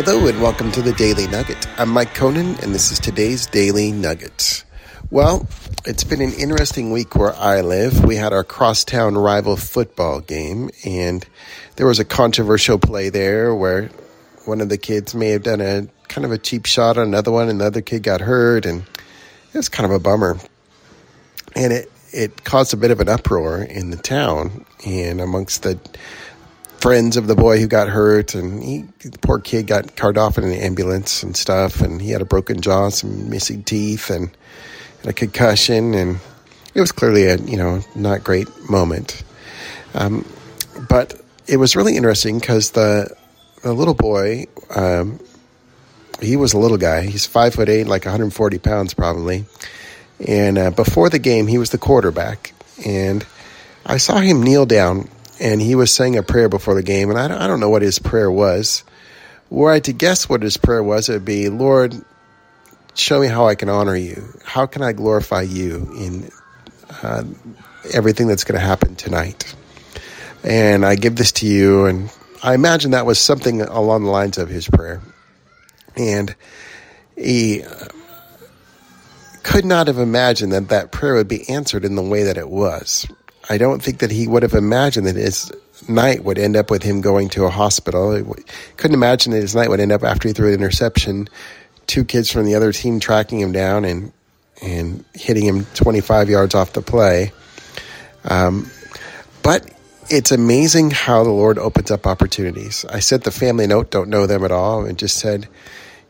Hello and welcome to the Daily Nugget. I'm Mike Conan and this is today's Daily Nugget. Well, it's been an interesting week where I live. We had our crosstown rival football game and there was a controversial play there where one of the kids may have done a kind of a cheap shot on another one and the other kid got hurt and it was kind of a bummer. And it, it caused a bit of an uproar in the town and amongst the friends of the boy who got hurt, and he, the poor kid got carted off in an ambulance and stuff, and he had a broken jaw, some missing teeth, and, and a concussion, and it was clearly a you know not great moment. Um, but it was really interesting because the the little boy, um, he was a little guy. He's five foot eight, like 140 pounds probably. And uh, before the game, he was the quarterback, and I saw him kneel down and he was saying a prayer before the game, and I, I don't know what his prayer was. Were I to guess what his prayer was, it would be, Lord, show me how I can honor you. How can I glorify you in uh, everything that's going to happen tonight? And I give this to you, and I imagine that was something along the lines of his prayer. And he uh, could not have imagined that that prayer would be answered in the way that it was. I don't think that he would have imagined that his night would end up with him going to a hospital. He couldn't imagine that his night would end up after he threw an interception, two kids from the other team tracking him down and and hitting him 25 yards off the play. Um, but it's amazing how the Lord opens up opportunities. I sent the family note, don't know them at all, and just said,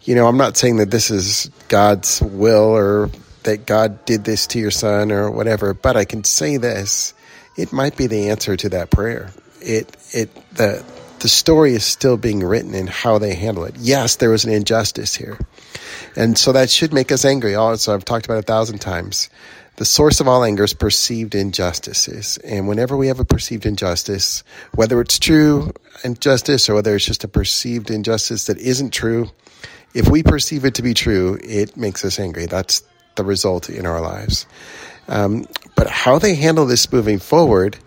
you know, I'm not saying that this is God's will or that God did this to your son or whatever, but I can say this it might be the answer to that prayer. It it the the story is still being written in how they handle it. Yes, there was an injustice here. And so that should make us angry. Also, I've talked about a thousand times. The source of all anger is perceived injustices. And whenever we have a perceived injustice, whether it's true injustice or whether it's just a perceived injustice that isn't true, if we perceive it to be true, it makes us angry. That's the result in our lives. Um, but how they handle this moving forward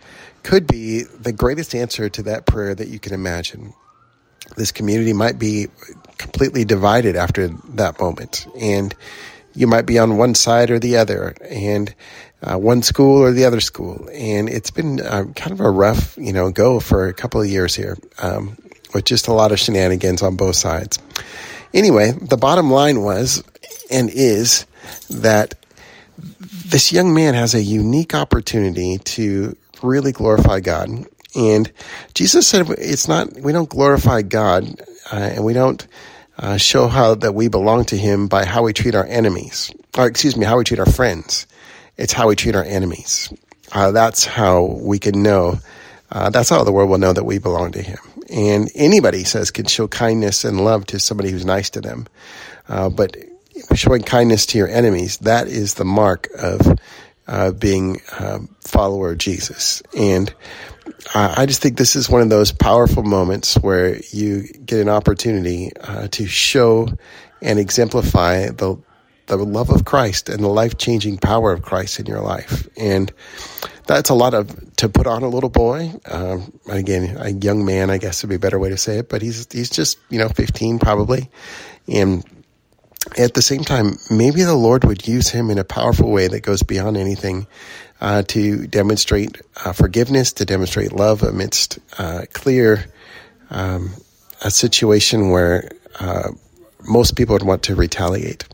could be the greatest answer to that prayer that you can imagine. This community might be completely divided after that moment, and you might be on one side or the other, and uh, one school or the other school. And it's been uh, kind of a rough, you know, go for a couple of years here, um, with just a lot of shenanigans on both sides. Anyway, the bottom line was and is that this young man has a unique opportunity to really glorify God. And Jesus said, it's not, we don't glorify God, uh, and we don't uh, show how that we belong to Him by how we treat our enemies, or excuse me, how we treat our friends. It's how we treat our enemies. Uh, that's how we can know. Uh, that's how the world will know that we belong to Him. And anybody says can show kindness and love to somebody who's nice to them. Uh, but showing kindness to your enemies, that is the mark of uh, being a follower of Jesus. And I just think this is one of those powerful moments where you get an opportunity uh, to show and exemplify the the love of Christ and the life changing power of Christ in your life. And that's a lot of to put on a little boy. Um, again, a young man, I guess would be a better way to say it, but he's he's just you know 15 probably, and at the same time, maybe the Lord would use him in a powerful way that goes beyond anything uh, to demonstrate uh, forgiveness, to demonstrate love amidst uh, clear um, a situation where uh, most people would want to retaliate.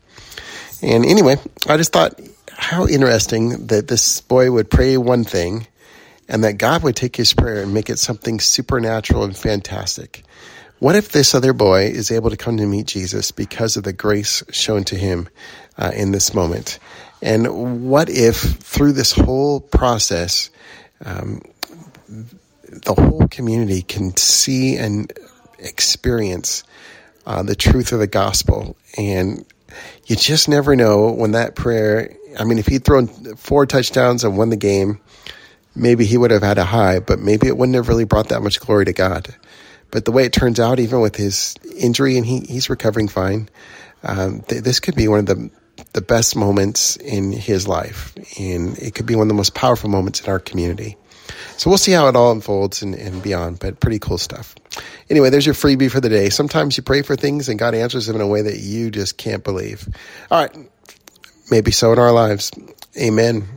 And anyway, I just thought how interesting that this boy would pray one thing and that God would take his prayer and make it something supernatural and fantastic. What if this other boy is able to come to meet Jesus because of the grace shown to him uh, in this moment? And what if through this whole process, um, the whole community can see and experience uh, the truth of the gospel? And you just never know when that prayer, I mean, if he'd thrown four touchdowns and won the game, maybe he would have had a high, but maybe it wouldn't have really brought that much glory to God. But the way it turns out, even with his injury, and he, he's recovering fine, um, th- this could be one of the the best moments in his life, and it could be one of the most powerful moments in our community. So we'll see how it all unfolds and, and beyond, but pretty cool stuff. Anyway, there's your freebie for the day. Sometimes you pray for things and God answers them in a way that you just can't believe. All right. Maybe so in our lives. Amen.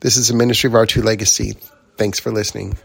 This is the ministry of our true legacy. Thanks for listening.